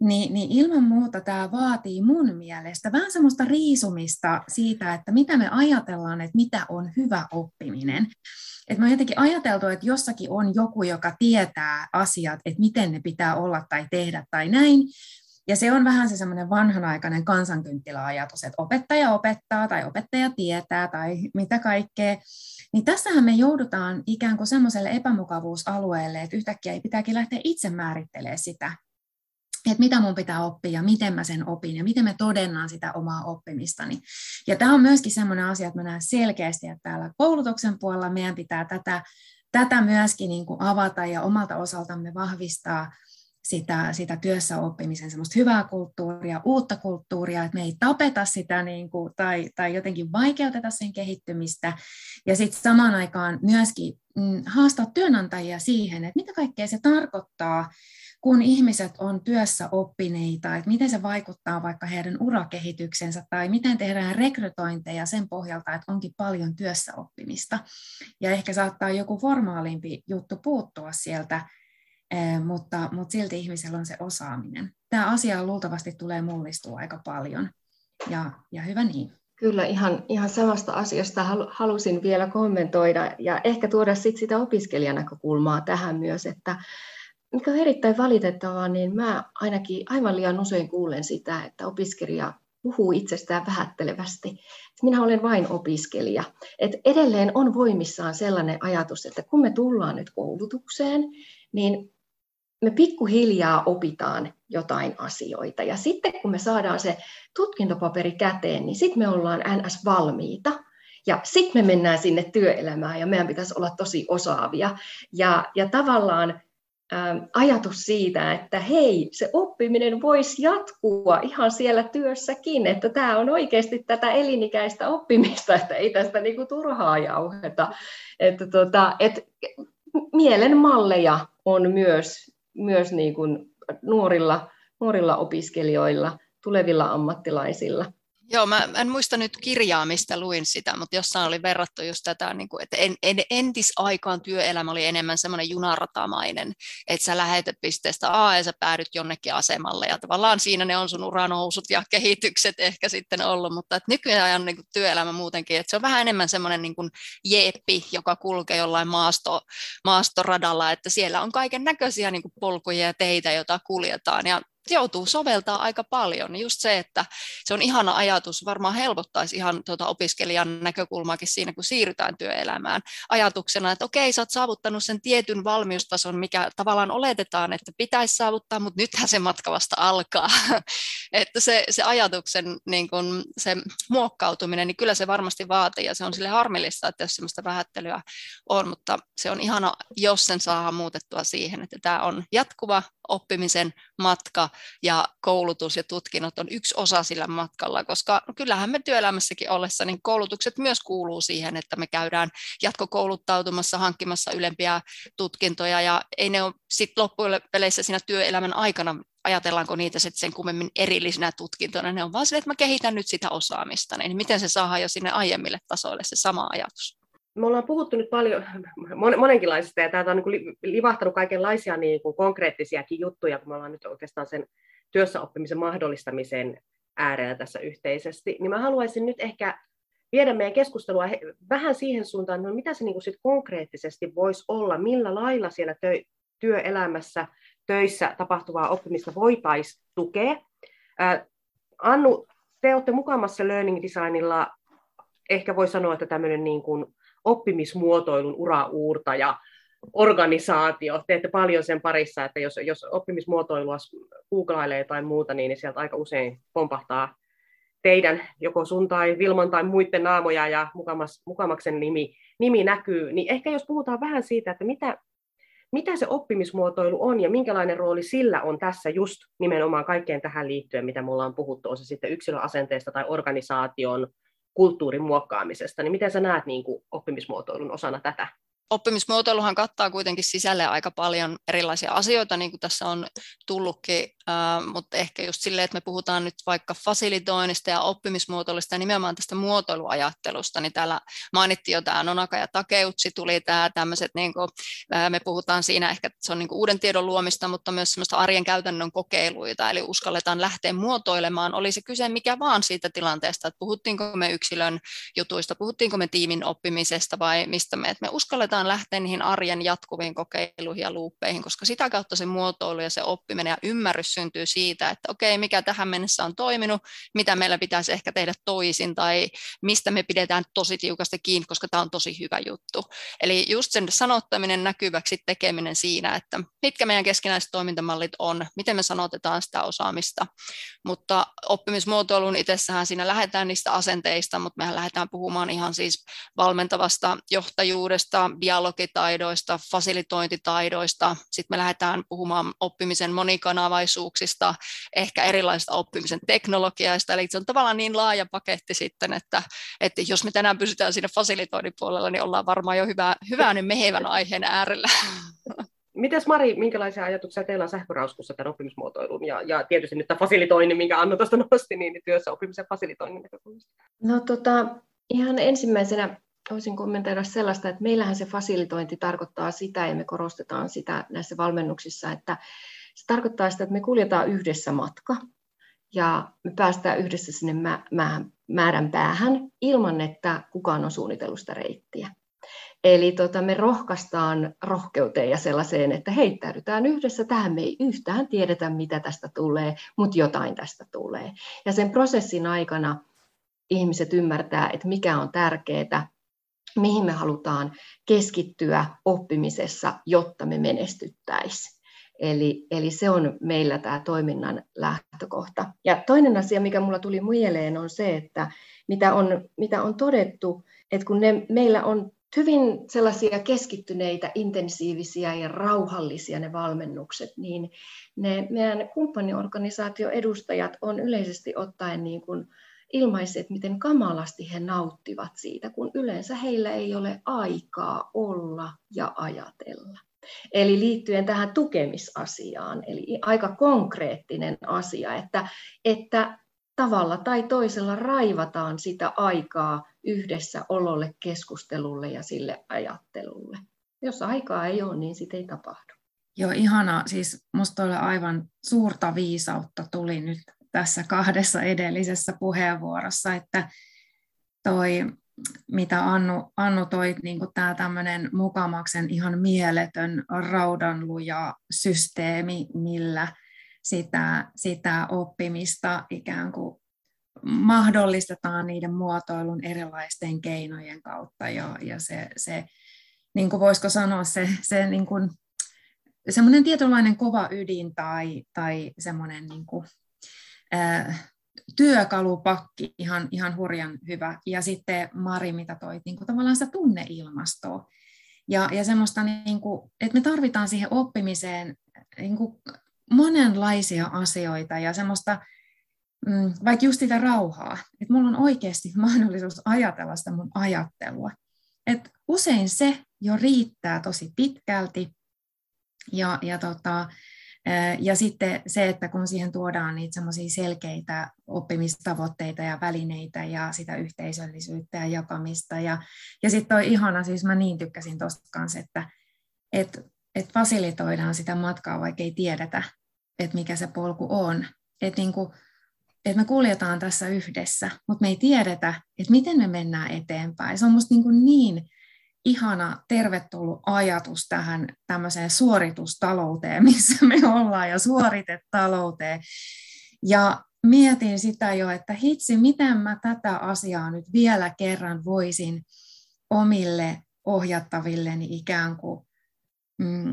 niin, niin ilman muuta tämä vaatii mun mielestä vähän semmoista riisumista siitä, että mitä me ajatellaan, että mitä on hyvä oppiminen. Et mä oon jotenkin ajateltu, että jossakin on joku, joka tietää asiat, että miten ne pitää olla tai tehdä tai näin. Ja se on vähän se semmoinen vanhanaikainen kansankynttiläajatus, että opettaja opettaa tai opettaja tietää tai mitä kaikkea. Niin tässähän me joudutaan ikään kuin semmoiselle epämukavuusalueelle, että yhtäkkiä ei pitääkin lähteä itse määrittelemään sitä, että mitä mun pitää oppia ja miten mä sen opin ja miten me todennaan sitä omaa oppimistani. Ja tämä on myöskin sellainen asia, että mä näen selkeästi, että täällä koulutuksen puolella meidän pitää tätä, tätä myöskin niin kuin avata ja omalta osaltamme vahvistaa sitä, sitä työssä oppimisen semmoista hyvää kulttuuria, uutta kulttuuria, että me ei tapeta sitä niin kuin, tai, tai jotenkin vaikeuteta sen kehittymistä. Ja sitten samaan aikaan myöskin haastaa työnantajia siihen, että mitä kaikkea se tarkoittaa, kun ihmiset on työssä oppineita, että miten se vaikuttaa vaikka heidän urakehityksensä tai miten tehdään rekrytointeja sen pohjalta, että onkin paljon työssä oppimista. Ja ehkä saattaa joku formaalimpi juttu puuttua sieltä mutta, mutta silti ihmisellä on se osaaminen. Tämä asia luultavasti tulee mullistua aika paljon, ja, ja hyvä niin. Kyllä, ihan, ihan samasta asiasta halusin vielä kommentoida ja ehkä tuoda sit sitä opiskelijanäkökulmaa tähän myös, että mikä on erittäin valitettavaa, niin mä ainakin aivan liian usein kuulen sitä, että opiskelija puhuu itsestään vähättelevästi. Minä olen vain opiskelija. Et edelleen on voimissaan sellainen ajatus, että kun me tullaan nyt koulutukseen, niin me pikkuhiljaa opitaan jotain asioita. Ja sitten kun me saadaan se tutkintopaperi käteen, niin sitten me ollaan NS-valmiita. Ja sitten me mennään sinne työelämään ja meidän pitäisi olla tosi osaavia. Ja, ja tavallaan ä, ajatus siitä, että hei, se oppiminen voisi jatkua ihan siellä työssäkin, että tämä on oikeasti tätä elinikäistä oppimista, että ei tästä niinku turhaa jauheta. Että tota, et, mielen malleja on myös myös niin kuin nuorilla, nuorilla opiskelijoilla, tulevilla ammattilaisilla. Joo, mä en muista nyt kirjaa, mistä luin sitä, mutta jossain oli verrattu just tätä, niin kuin, että en, en, entisaikaan työelämä oli enemmän semmoinen junaratamainen, että sä lähetät pisteestä A ja sä päädyt jonnekin asemalle ja tavallaan siinä ne on sun uranousut ja kehitykset ehkä sitten ollut, mutta että nykyään niin kuin työelämä muutenkin, että se on vähän enemmän semmoinen niin kuin jeppi, joka kulkee jollain maasto, maastoradalla, että siellä on kaiken näköisiä niin polkuja ja teitä, joita kuljetaan ja joutuu soveltaa aika paljon. Just se, että se on ihana ajatus, varmaan helpottaisi ihan tuota opiskelijan näkökulmaakin siinä, kun siirrytään työelämään. Ajatuksena, että okei, sä oot saavuttanut sen tietyn valmiustason, mikä tavallaan oletetaan, että pitäisi saavuttaa, mutta nythän se matka vasta alkaa. [laughs] että se, se ajatuksen niin kun, se muokkautuminen, niin kyllä se varmasti vaatii, ja se on sille harmillista, että jos sellaista vähättelyä on, mutta se on ihana, jos sen saa muutettua siihen, että tämä on jatkuva oppimisen matka ja koulutus ja tutkinnot on yksi osa sillä matkalla, koska kyllähän me työelämässäkin ollessa, niin koulutukset myös kuuluu siihen, että me käydään jatkokouluttautumassa, hankkimassa ylempiä tutkintoja ja ei ne ole sitten loppupeleissä siinä työelämän aikana ajatellaanko niitä sitten sen kummemmin erillisinä tutkintoina, ne on vaan se, että mä kehitän nyt sitä osaamista, niin miten se saadaan jo sinne aiemmille tasoille se sama ajatus? Me ollaan puhuttu nyt paljon [laughs] monenkinlaisista, ja täältä on niin livahtanut kaikenlaisia niin kuin konkreettisiakin juttuja, kun me ollaan nyt oikeastaan sen työssäoppimisen mahdollistamisen äärellä tässä yhteisesti, niin mä haluaisin nyt ehkä viedä meidän keskustelua vähän siihen suuntaan, no mitä se niin kuin sit konkreettisesti voisi olla, millä lailla siellä tö- työelämässä, töissä tapahtuvaa oppimista voitaisiin tukea. Annu, te olette mukamassa Learning Designilla, ehkä voi sanoa, että tämmöinen niin kuin oppimismuotoilun urauurta ja organisaatio. Teette paljon sen parissa, että jos, jos oppimismuotoilua googlailee tai muuta, niin sieltä aika usein pompahtaa teidän, joko sun tai Vilman tai muiden naamoja ja mukamas, mukamaksen nimi, nimi näkyy, niin ehkä jos puhutaan vähän siitä, että mitä, mitä se oppimismuotoilu on ja minkälainen rooli sillä on tässä just nimenomaan kaikkeen tähän liittyen, mitä me ollaan puhuttu, on se sitten yksilöasenteesta tai organisaation kulttuurin muokkaamisesta, niin miten sä näet niin kuin oppimismuotoilun osana tätä? oppimismuotoiluhan kattaa kuitenkin sisälle aika paljon erilaisia asioita, niin kuin tässä on tullutkin, mutta ehkä just silleen, että me puhutaan nyt vaikka fasilitoinnista ja oppimismuotoilusta ja nimenomaan tästä muotoiluajattelusta, niin täällä mainittiin jo tämä Nonaka ja Takeutsi tuli tämä tämmöiset, niin kuin, me puhutaan siinä ehkä, että se on niin uuden tiedon luomista, mutta myös semmoista arjen käytännön kokeiluita, eli uskalletaan lähteä muotoilemaan, oli se kyse mikä vaan siitä tilanteesta, että puhuttiinko me yksilön jutuista, puhuttiinko me tiimin oppimisesta vai mistä me, että me uskalletaan lähteä niihin arjen jatkuviin kokeiluihin ja luuppeihin, koska sitä kautta se muotoilu ja se oppiminen ja ymmärrys syntyy siitä, että okei, mikä tähän mennessä on toiminut, mitä meillä pitäisi ehkä tehdä toisin tai mistä me pidetään tosi tiukasti kiinni, koska tämä on tosi hyvä juttu. Eli just sen sanottaminen näkyväksi tekeminen siinä, että mitkä meidän keskinäiset toimintamallit on, miten me sanotetaan sitä osaamista, mutta oppimismuotoilun itsessähän siinä lähdetään niistä asenteista, mutta mehän lähdetään puhumaan ihan siis valmentavasta johtajuudesta, dialogitaidoista, fasilitointitaidoista, sitten me lähdetään puhumaan oppimisen monikanavaisuuksista, ehkä erilaisista oppimisen teknologiaista, eli se on tavallaan niin laaja paketti sitten, että, että jos me tänään pysytään siinä fasilitoinnin puolella, niin ollaan varmaan jo hyvä, hyvän mehevän aiheen äärellä. Mites Mari, minkälaisia ajatuksia teillä on sähkörauskussa tämän oppimismuotoilun ja, ja tietysti nyt tämä fasilitoinnin, minkä Anno tuosta nosti, niin työssä oppimisen fasilitoinnin näkökulmasta? No tota, ihan ensimmäisenä voisin kommentoida sellaista, että meillähän se fasilitointi tarkoittaa sitä, ja me korostetaan sitä näissä valmennuksissa, että se tarkoittaa sitä, että me kuljetaan yhdessä matka, ja me päästään yhdessä sinne määrän päähän ilman, että kukaan on suunnitellut sitä reittiä. Eli tota, me rohkaistaan rohkeuteen ja sellaiseen, että heittäydytään yhdessä tähän. Me ei yhtään tiedetä, mitä tästä tulee, mutta jotain tästä tulee. Ja sen prosessin aikana ihmiset ymmärtää, että mikä on tärkeää, mihin me halutaan keskittyä oppimisessa, jotta me menestyttäisiin. Eli, eli se on meillä tämä toiminnan lähtökohta. Ja toinen asia, mikä mulla tuli mieleen, on se, että mitä on, mitä on todettu, että kun ne, meillä on hyvin sellaisia keskittyneitä, intensiivisiä ja rauhallisia ne valmennukset, niin ne meidän kumppaniorganisaatioedustajat on yleisesti ottaen niin kuin ilmaiset, miten kamalasti he nauttivat siitä, kun yleensä heillä ei ole aikaa olla ja ajatella. Eli liittyen tähän tukemisasiaan, eli aika konkreettinen asia, että, että tavalla tai toisella raivataan sitä aikaa yhdessä ololle, keskustelulle ja sille ajattelulle. Jos aikaa ei ole, niin sitä ei tapahdu. Joo, ihana. Siis musta oli aivan suurta viisautta tuli nyt tässä kahdessa edellisessä puheenvuorossa, että toi, mitä Annu, Annu toi, niin tämä tämmöinen mukamaksen ihan mieletön raudanluja systeemi, millä sitä, sitä oppimista ikään kuin mahdollistetaan niiden muotoilun erilaisten keinojen kautta. Ja, ja se, se niin kuin voisiko sanoa, se, se niin kuin, semmoinen tietynlainen kova ydin tai, tai semmoinen niin kuin, ää, työkalupakki, ihan, ihan hurjan hyvä. Ja sitten Mari, mitä toi, niin kuin tavallaan sitä tunneilmastoa. Ja, ja semmoista, niin kuin, että me tarvitaan siihen oppimiseen niin kuin monenlaisia asioita ja semmoista, mm, vaikka just sitä rauhaa, että mulla on oikeasti [laughs] mahdollisuus ajatella sitä mun ajattelua. Et usein se jo riittää tosi pitkälti, ja, ja, tota, ja sitten se, että kun siihen tuodaan niitä semmoisia selkeitä oppimistavoitteita ja välineitä ja sitä yhteisöllisyyttä ja jakamista. Ja, ja sitten toi ihana, siis mä niin tykkäsin tuosta kanssa, että et, et fasilitoidaan sitä matkaa, vaikka ei tiedetä, että mikä se polku on. Että niinku, et me kuljetaan tässä yhdessä, mutta me ei tiedetä, että miten me mennään eteenpäin. Se on musta niinku niin ihana, tervetullut ajatus tähän tämmöiseen suoritustalouteen, [laughs] missä me ollaan, ja suoritetalouteen. Ja mietin sitä jo, että hitsi, miten mä tätä asiaa nyt vielä kerran voisin omille ohjattavilleni ikään kuin mm,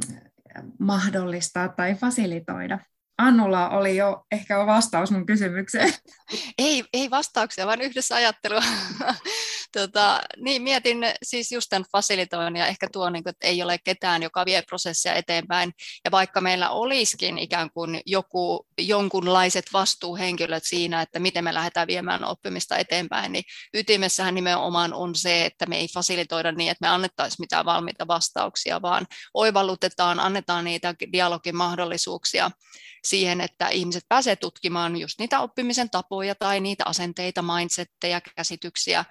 mahdollistaa tai fasilitoida. Annulla oli jo ehkä vastaus mun kysymykseen. Ei, ei vastauksia, vaan yhdessä ajattelua. Tota, niin, mietin siis just tämän fasilitoinnin ja ehkä tuo, niin kuin, että ei ole ketään, joka vie prosessia eteenpäin. Ja vaikka meillä olisikin ikään kuin joku, jonkunlaiset vastuuhenkilöt siinä, että miten me lähdetään viemään oppimista eteenpäin, niin ytimessähän nimenomaan on se, että me ei fasilitoida niin, että me annettaisiin mitään valmiita vastauksia, vaan oivallutetaan, annetaan niitä dialogin mahdollisuuksia siihen, että ihmiset pääsevät tutkimaan just niitä oppimisen tapoja tai niitä asenteita, mindsetteja, käsityksiä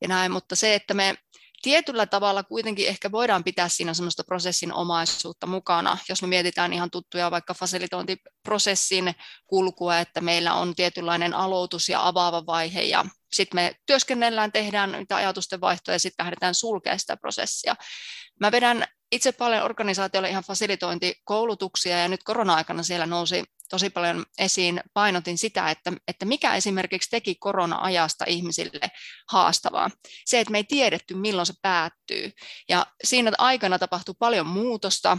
ja näin, mutta se, että me tietyllä tavalla kuitenkin ehkä voidaan pitää siinä semmoista prosessin omaisuutta mukana, jos me mietitään ihan tuttuja vaikka fasilitointiprosessin kulkua, että meillä on tietynlainen aloitus ja avaava vaihe ja sitten me työskennellään, tehdään niitä ajatusten vaihtoja ja sitten lähdetään sulkemaan sitä prosessia. Mä vedän itse paljon organisaatioille ihan fasilitointikoulutuksia ja nyt korona-aikana siellä nousi tosi paljon esiin, painotin sitä, että, että mikä esimerkiksi teki korona-ajasta ihmisille haastavaa. Se, että me ei tiedetty, milloin se päättyy. Ja siinä aikana tapahtui paljon muutosta,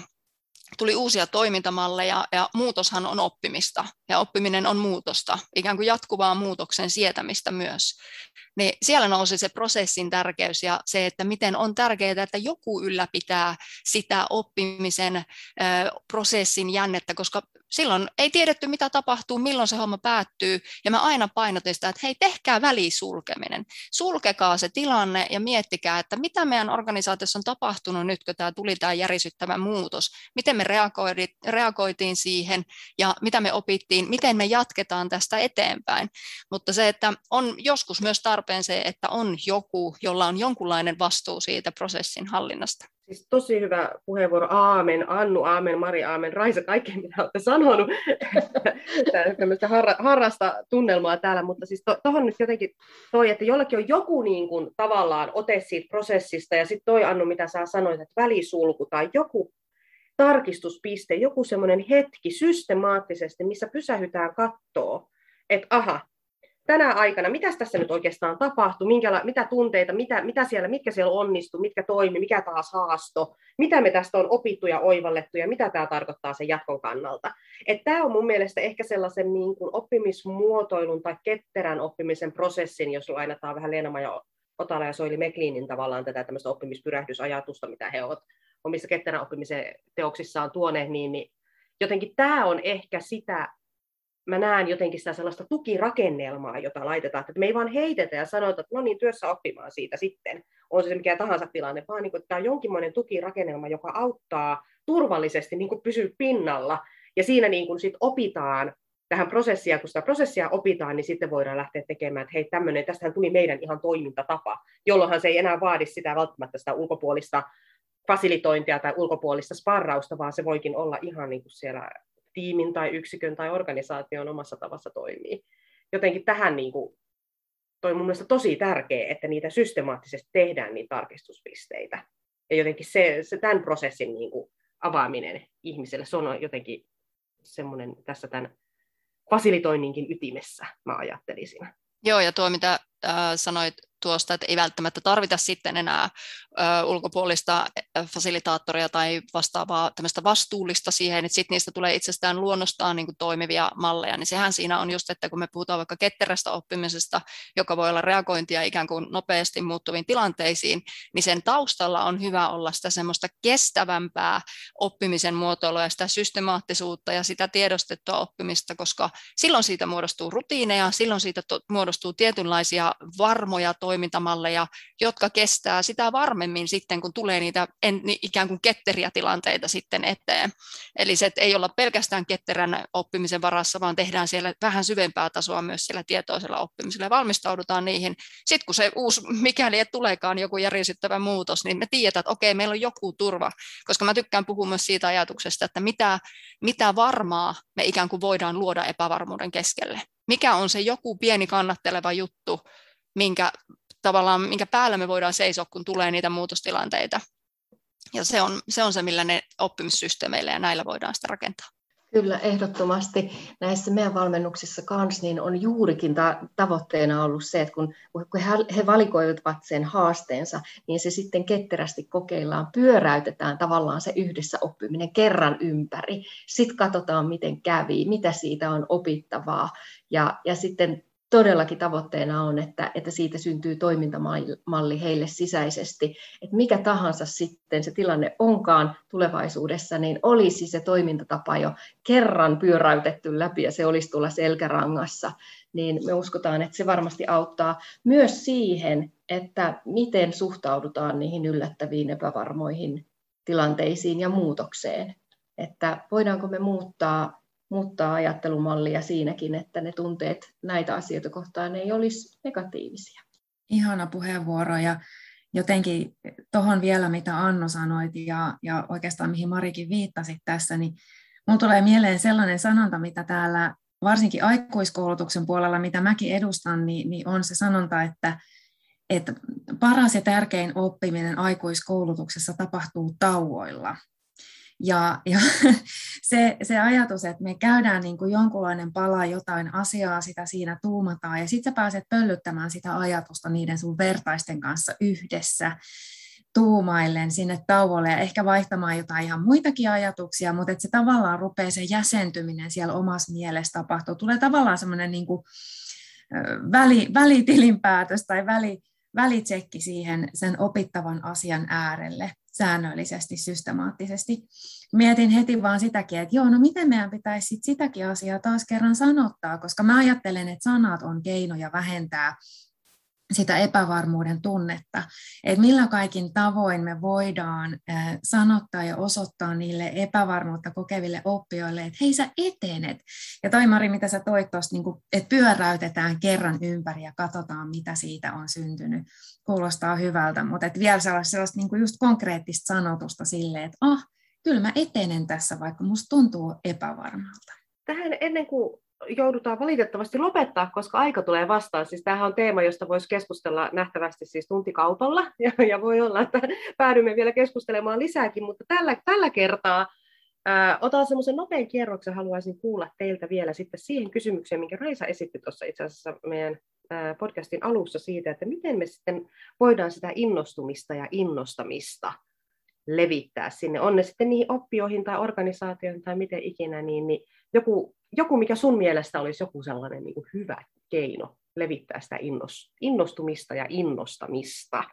tuli uusia toimintamalleja ja muutoshan on oppimista ja oppiminen on muutosta, ikään kuin jatkuvaa muutoksen sietämistä myös. Niin siellä nousi se prosessin tärkeys ja se, että miten on tärkeää, että joku ylläpitää sitä oppimisen prosessin jännettä, koska silloin ei tiedetty, mitä tapahtuu, milloin se homma päättyy, ja mä aina painotin sitä, että hei, tehkää välisulkeminen. Sulkekaa se tilanne ja miettikää, että mitä meidän organisaatiossa on tapahtunut nyt, kun tämä tuli tämä järisyttävä muutos, miten me reagoitiin siihen, ja mitä me opittiin, miten me jatketaan tästä eteenpäin. Mutta se, että on joskus myös tarpeen se, että on joku, jolla on jonkunlainen vastuu siitä prosessin hallinnasta. Siis tosi hyvä puheenvuoro. Aamen, Annu, aamen, Mari, aamen, Raisa, kaikkea mitä olette sanonut. [laughs] Tämmöistä harra, harrasta tunnelmaa täällä, mutta siis tuohon to, nyt jotenkin toi, että jollakin on joku niin kuin, tavallaan ote siitä prosessista, ja sitten toi Annu, mitä sä sanoit, että välisulku tai joku tarkistuspiste, joku semmoinen hetki systemaattisesti, missä pysähytään kattoo, että aha, tänä aikana, mitä tässä nyt oikeastaan tapahtui, minkäla- mitä tunteita, mitä, mitä siellä, mitkä siellä onnistui, mitkä toimi, mikä taas haasto, mitä me tästä on opittu ja oivallettu ja mitä tämä tarkoittaa sen jatkon kannalta. Tämä on mun mielestä ehkä sellaisen niin kuin oppimismuotoilun tai ketterän oppimisen prosessin, jos lainataan vähän Leena ja Otala ja Soili Meklinin tavallaan tätä tämmöistä oppimispyrähdysajatusta, mitä he ovat omissa ketterän oppimisen teoksissaan tuoneet, niin, niin jotenkin tämä on ehkä sitä mä näen jotenkin sitä sellaista tukirakennelmaa, jota laitetaan, että me ei vaan heitetä ja sanota, että no niin, työssä oppimaan siitä sitten, on se mikä tahansa tilanne, vaan niin kuin, että tämä on jonkinlainen tukirakennelma, joka auttaa turvallisesti niin kuin pysyä pinnalla, ja siinä niin kuin sit opitaan tähän prosessia, kun sitä prosessia opitaan, niin sitten voidaan lähteä tekemään, että hei tämmöinen, tästähän tuli meidän ihan toimintatapa, jolloinhan se ei enää vaadi sitä välttämättä sitä ulkopuolista fasilitointia tai ulkopuolista sparrausta, vaan se voikin olla ihan niin kuin siellä tiimin tai yksikön tai organisaation omassa tavassa toimii. Jotenkin tähän niin kuin, toi mun mielestä tosi tärkeää, että niitä systemaattisesti tehdään niitä tarkistuspisteitä. Ja jotenkin se, se tämän prosessin niin kuin, avaaminen ihmiselle, se on jotenkin semmoinen tässä tämän fasilitoinninkin ytimessä, mä ajattelisin. Joo, ja tuo mitä sanoit tuosta, että ei välttämättä tarvita sitten enää ulkopuolista fasilitaattoria tai vastaavaa tämmöistä vastuullista siihen, että sitten niistä tulee itsestään luonnostaan niin kuin toimivia malleja, niin sehän siinä on just, että kun me puhutaan vaikka ketterästä oppimisesta, joka voi olla reagointia ikään kuin nopeasti muuttuviin tilanteisiin, niin sen taustalla on hyvä olla sitä semmoista kestävämpää oppimisen muotoilua ja sitä systemaattisuutta ja sitä tiedostettua oppimista, koska silloin siitä muodostuu rutiineja, silloin siitä to- muodostuu tietynlaisia varmoja toimintamalleja, jotka kestää sitä varmemmin sitten, kun tulee niitä en, ikään kuin ketteriä tilanteita sitten eteen. Eli se, että ei olla pelkästään ketterän oppimisen varassa, vaan tehdään siellä vähän syvempää tasoa myös siellä tietoisella oppimisella ja valmistaudutaan niihin. Sitten kun se uusi, mikäli et tuleekaan joku järjestettävä muutos, niin me tiedetään, että okei, meillä on joku turva, koska mä tykkään puhua myös siitä ajatuksesta, että mitä, mitä varmaa me ikään kuin voidaan luoda epävarmuuden keskelle. Mikä on se joku pieni kannatteleva juttu, minkä, tavallaan, minkä päällä me voidaan seisoa, kun tulee niitä muutostilanteita. Ja se on, se on se, millä ne oppimissysteemeillä ja näillä voidaan sitä rakentaa. Kyllä, ehdottomasti. Näissä meidän valmennuksissa kanssa niin on juurikin ta- tavoitteena ollut se, että kun, kun he, valikoivat sen haasteensa, niin se sitten ketterästi kokeillaan, pyöräytetään tavallaan se yhdessä oppiminen kerran ympäri. Sitten katsotaan, miten kävi, mitä siitä on opittavaa, ja, ja sitten todellakin tavoitteena on, että, että siitä syntyy toimintamalli heille sisäisesti, että mikä tahansa sitten se tilanne onkaan tulevaisuudessa, niin olisi se toimintatapa jo kerran pyöräytetty läpi ja se olisi tulla selkärangassa, niin me uskotaan, että se varmasti auttaa myös siihen, että miten suhtaudutaan niihin yllättäviin epävarmoihin tilanteisiin ja muutokseen. Että voidaanko me muuttaa muuttaa ajattelumallia siinäkin, että ne tunteet näitä asioita kohtaan ei olisi negatiivisia. Ihana puheenvuoro ja jotenkin tuohon vielä, mitä Anno sanoit ja, ja oikeastaan mihin Marikin viittasit tässä, niin minulle tulee mieleen sellainen sanonta, mitä täällä varsinkin aikuiskoulutuksen puolella, mitä mäkin edustan, niin, niin on se sanonta, että, että paras ja tärkein oppiminen aikuiskoulutuksessa tapahtuu tauoilla. Ja, ja [laughs] se, se ajatus, että me käydään niin kuin jonkunlainen pala jotain asiaa, sitä siinä tuumataan, ja sitten sä pääset pöllyttämään sitä ajatusta niiden sun vertaisten kanssa yhdessä, tuumaillen sinne tauolle ja ehkä vaihtamaan jotain ihan muitakin ajatuksia, mutta että se tavallaan rupeaa se jäsentyminen siellä omassa mielessä tapahtuu. Tulee tavallaan semmoinen niin väli, välitilinpäätös tai väli, välitsekki siihen sen opittavan asian äärelle säännöllisesti, systemaattisesti. Mietin heti vaan sitäkin, että joo, no miten meidän pitäisi sit sitäkin asiaa taas kerran sanottaa, koska mä ajattelen, että sanat on keinoja vähentää sitä epävarmuuden tunnetta, että millä kaikin tavoin me voidaan sanottaa ja osoittaa niille epävarmuutta kokeville oppijoille, että hei sä etenet. Ja toi Mari, mitä sä toit tuosta, niin että pyöräytetään kerran ympäri ja katsotaan, mitä siitä on syntynyt. Kuulostaa hyvältä, mutta että vielä sellaista, sellaista niin just konkreettista sanotusta sille, että ah, kyllä mä etenen tässä, vaikka musta tuntuu epävarmalta. Tähän ennen kuin joudutaan valitettavasti lopettaa, koska aika tulee vastaan. Siis tämähän on teema, josta voisi keskustella nähtävästi siis tuntikaupalla, [laughs] ja, ja voi olla, että päädymme vielä keskustelemaan lisääkin, mutta tällä, tällä kertaa ää, otan semmoisen nopean kierroksen, haluaisin kuulla teiltä vielä sitten siihen kysymykseen, minkä Raisa esitti tuossa itse asiassa meidän ää, podcastin alussa siitä, että miten me sitten voidaan sitä innostumista ja innostamista levittää sinne, on ne sitten niihin oppijoihin tai organisaatioihin tai miten ikinä, niin, niin joku, joku, mikä sun mielestä olisi joku sellainen niin kuin hyvä keino levittää sitä innostumista ja innostamista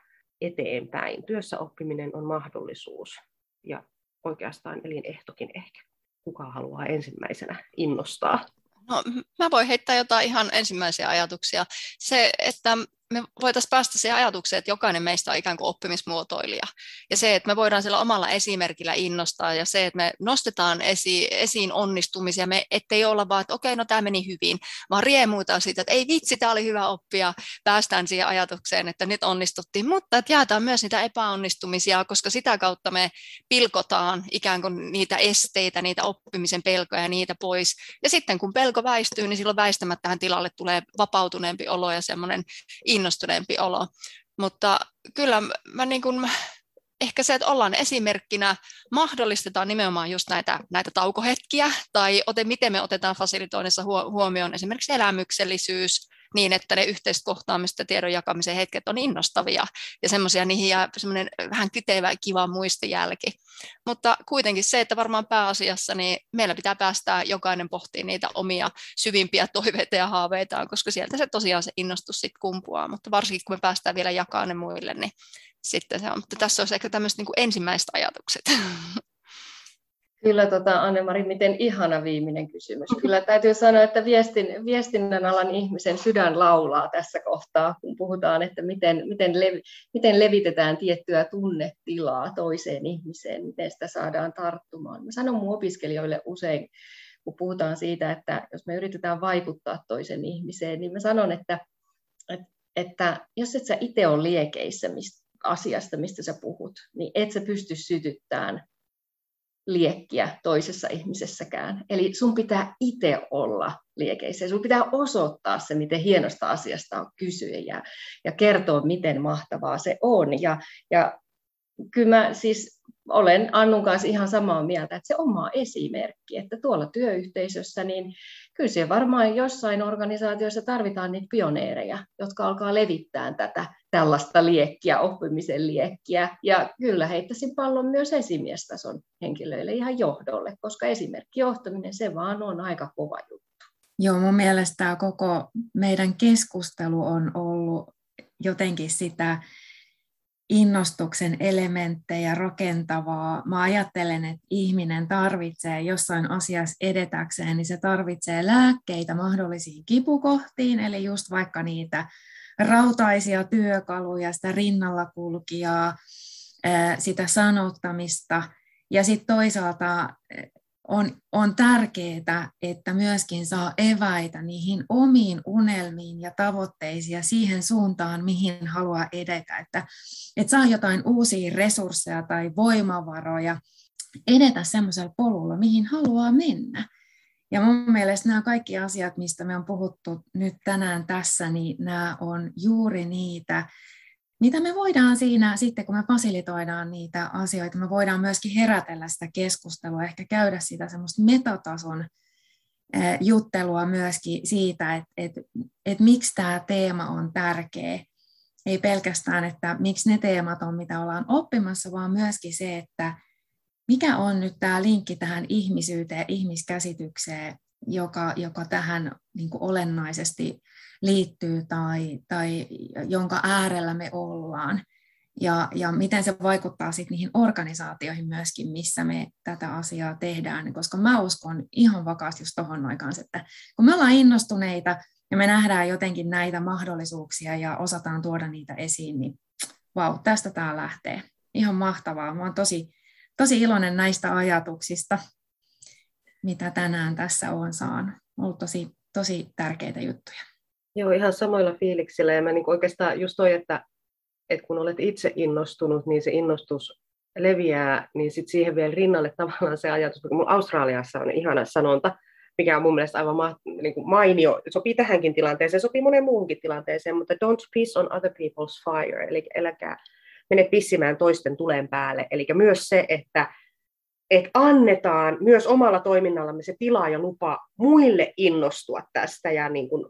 eteenpäin. Työssä oppiminen on mahdollisuus ja oikeastaan elinehtokin ehkä. Kuka haluaa ensimmäisenä innostaa? No, mä voin heittää jotain ihan ensimmäisiä ajatuksia. Se, että me voitaisiin päästä siihen ajatukseen, että jokainen meistä on ikään kuin oppimismuotoilija. Ja se, että me voidaan sillä omalla esimerkillä innostaa ja se, että me nostetaan esi- esiin onnistumisia, me ettei olla vaan, että okei, no tämä meni hyvin, vaan riemuitaan siitä, että ei vitsi, tämä oli hyvä oppia, päästään siihen ajatukseen, että nyt onnistuttiin, mutta että jaetaan myös niitä epäonnistumisia, koska sitä kautta me pilkotaan ikään kuin niitä esteitä, niitä oppimisen pelkoja niitä pois. Ja sitten kun pelko väistyy, niin silloin väistämättä tähän tilalle tulee vapautuneempi olo ja semmoinen innostuneempi olo. Mutta kyllä mä niin kuin, ehkä se, että ollaan esimerkkinä, mahdollistetaan nimenomaan just näitä, näitä taukohetkiä, tai ote, miten me otetaan fasilitoinnissa huomioon esimerkiksi elämyksellisyys, niin, että ne yhteiset kohtaamiset ja tiedon jakamisen hetket on innostavia ja semmoisia niihin jää semmoinen vähän kytevä kiva muistijälki. Mutta kuitenkin se, että varmaan pääasiassa niin meillä pitää päästää jokainen pohtii niitä omia syvimpiä toiveita ja haaveitaan, koska sieltä se tosiaan se innostus sitten kumpuaa, mutta varsinkin kun me päästään vielä jakamaan ne muille, niin sitten se on. Mutta tässä olisi ehkä tämmöiset niin ensimmäiset ajatukset. Kyllä, tota, Anne-Mari, miten ihana viimeinen kysymys. Kyllä täytyy sanoa, että viestin, viestinnän alan ihmisen sydän laulaa tässä kohtaa, kun puhutaan, että miten, miten, lev, miten levitetään tiettyä tunnetilaa toiseen ihmiseen, miten sitä saadaan tarttumaan. Mä sanon mun opiskelijoille usein, kun puhutaan siitä, että jos me yritetään vaikuttaa toisen ihmiseen, niin mä sanon, että, että, että jos et sä itse ole liekeissä mistä, asiasta, mistä sä puhut, niin et sä pysty sytyttämään liekkiä toisessa ihmisessäkään. Eli sun pitää itse olla liekeissä. Sun pitää osoittaa se, miten hienosta asiasta on kysyä ja, ja kertoa, miten mahtavaa se on. Ja, ja kyllä mä siis olen Annun kanssa ihan samaa mieltä, että se oma esimerkki, että tuolla työyhteisössä, niin kyllä se varmaan jossain organisaatioissa tarvitaan niitä pioneereja, jotka alkaa levittää tätä tällaista liekkiä, oppimisen liekkiä. Ja kyllä heittäisin pallon myös esimiestason henkilöille ihan johdolle, koska esimerkkijohtaminen se vaan on aika kova juttu. Joo, mun mielestä tämä koko meidän keskustelu on ollut jotenkin sitä innostuksen elementtejä rakentavaa. Mä ajattelen, että ihminen tarvitsee jossain asiassa edetäkseen, niin se tarvitsee lääkkeitä mahdollisiin kipukohtiin, eli just vaikka niitä rautaisia työkaluja, sitä rinnalla kulkijaa, sitä sanottamista, ja sitten toisaalta on, on tärkeää, että myöskin saa eväitä niihin omiin unelmiin ja tavoitteisiin ja siihen suuntaan, mihin haluaa edetä. Että, että saa jotain uusia resursseja tai voimavaroja edetä semmoisella polulla, mihin haluaa mennä. Ja mun mielestä nämä kaikki asiat, mistä me on puhuttu nyt tänään tässä, niin nämä on juuri niitä mitä me voidaan siinä sitten, kun me fasilitoidaan niitä asioita, me voidaan myöskin herätellä sitä keskustelua, ehkä käydä sitä semmoista metatason juttelua myöskin siitä, että, että, että miksi tämä teema on tärkeä. Ei pelkästään, että miksi ne teemat on, mitä ollaan oppimassa, vaan myöskin se, että mikä on nyt tämä linkki tähän ihmisyyteen, ihmiskäsitykseen, joka, joka tähän niin kuin olennaisesti liittyy tai, tai jonka äärellä me ollaan. Ja, ja miten se vaikuttaa sitten niihin organisaatioihin myöskin, missä me tätä asiaa tehdään, koska mä uskon ihan vakaasti just tuohon noin kanssa, että kun me ollaan innostuneita ja me nähdään jotenkin näitä mahdollisuuksia ja osataan tuoda niitä esiin, niin vau, tästä tämä lähtee. Ihan mahtavaa. Mä oon tosi, tosi iloinen näistä ajatuksista, mitä tänään tässä on saanut. On ollut tosi, tosi tärkeitä juttuja. Joo, ihan samoilla fiiliksillä. Ja mä niin oikeastaan just toi, että, että kun olet itse innostunut, niin se innostus leviää, niin sitten siihen vielä rinnalle tavallaan se ajatus, kun mulla Australiassa on ihana sanonta, mikä on mun mielestä aivan ma- niin kuin mainio, sopii tähänkin tilanteeseen, sopii monen muuhunkin tilanteeseen, mutta don't piss on other people's fire, eli eläkää mene pissimään toisten tulen päälle. Eli myös se, että, että annetaan myös omalla toiminnallamme se tila ja lupa muille innostua tästä ja niin kuin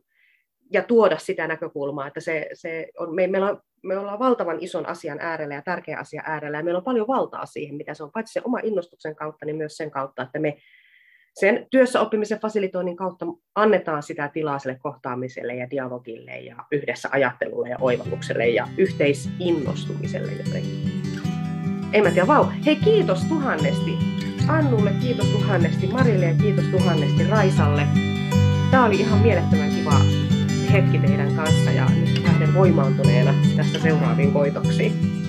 ja tuoda sitä näkökulmaa, että se, se on, me, meillä on, me ollaan valtavan ison asian äärellä ja tärkeä asia äärellä, ja meillä on paljon valtaa siihen, mitä se on, paitsi se oma innostuksen kautta, niin myös sen kautta, että me sen työssä oppimisen fasilitoinnin kautta annetaan sitä tilaa sille kohtaamiselle ja dialogille ja yhdessä ajattelulle ja oivallukselle ja yhteisinnostumiselle jotenkin. En mä tiedä, vau. Hei, kiitos tuhannesti Annulle, kiitos tuhannesti Marille ja kiitos tuhannesti Raisalle. Tämä oli ihan mielettömän kiva hetki teidän kanssa ja nyt lähden voimaantuneena tästä seuraaviin koitoksiin.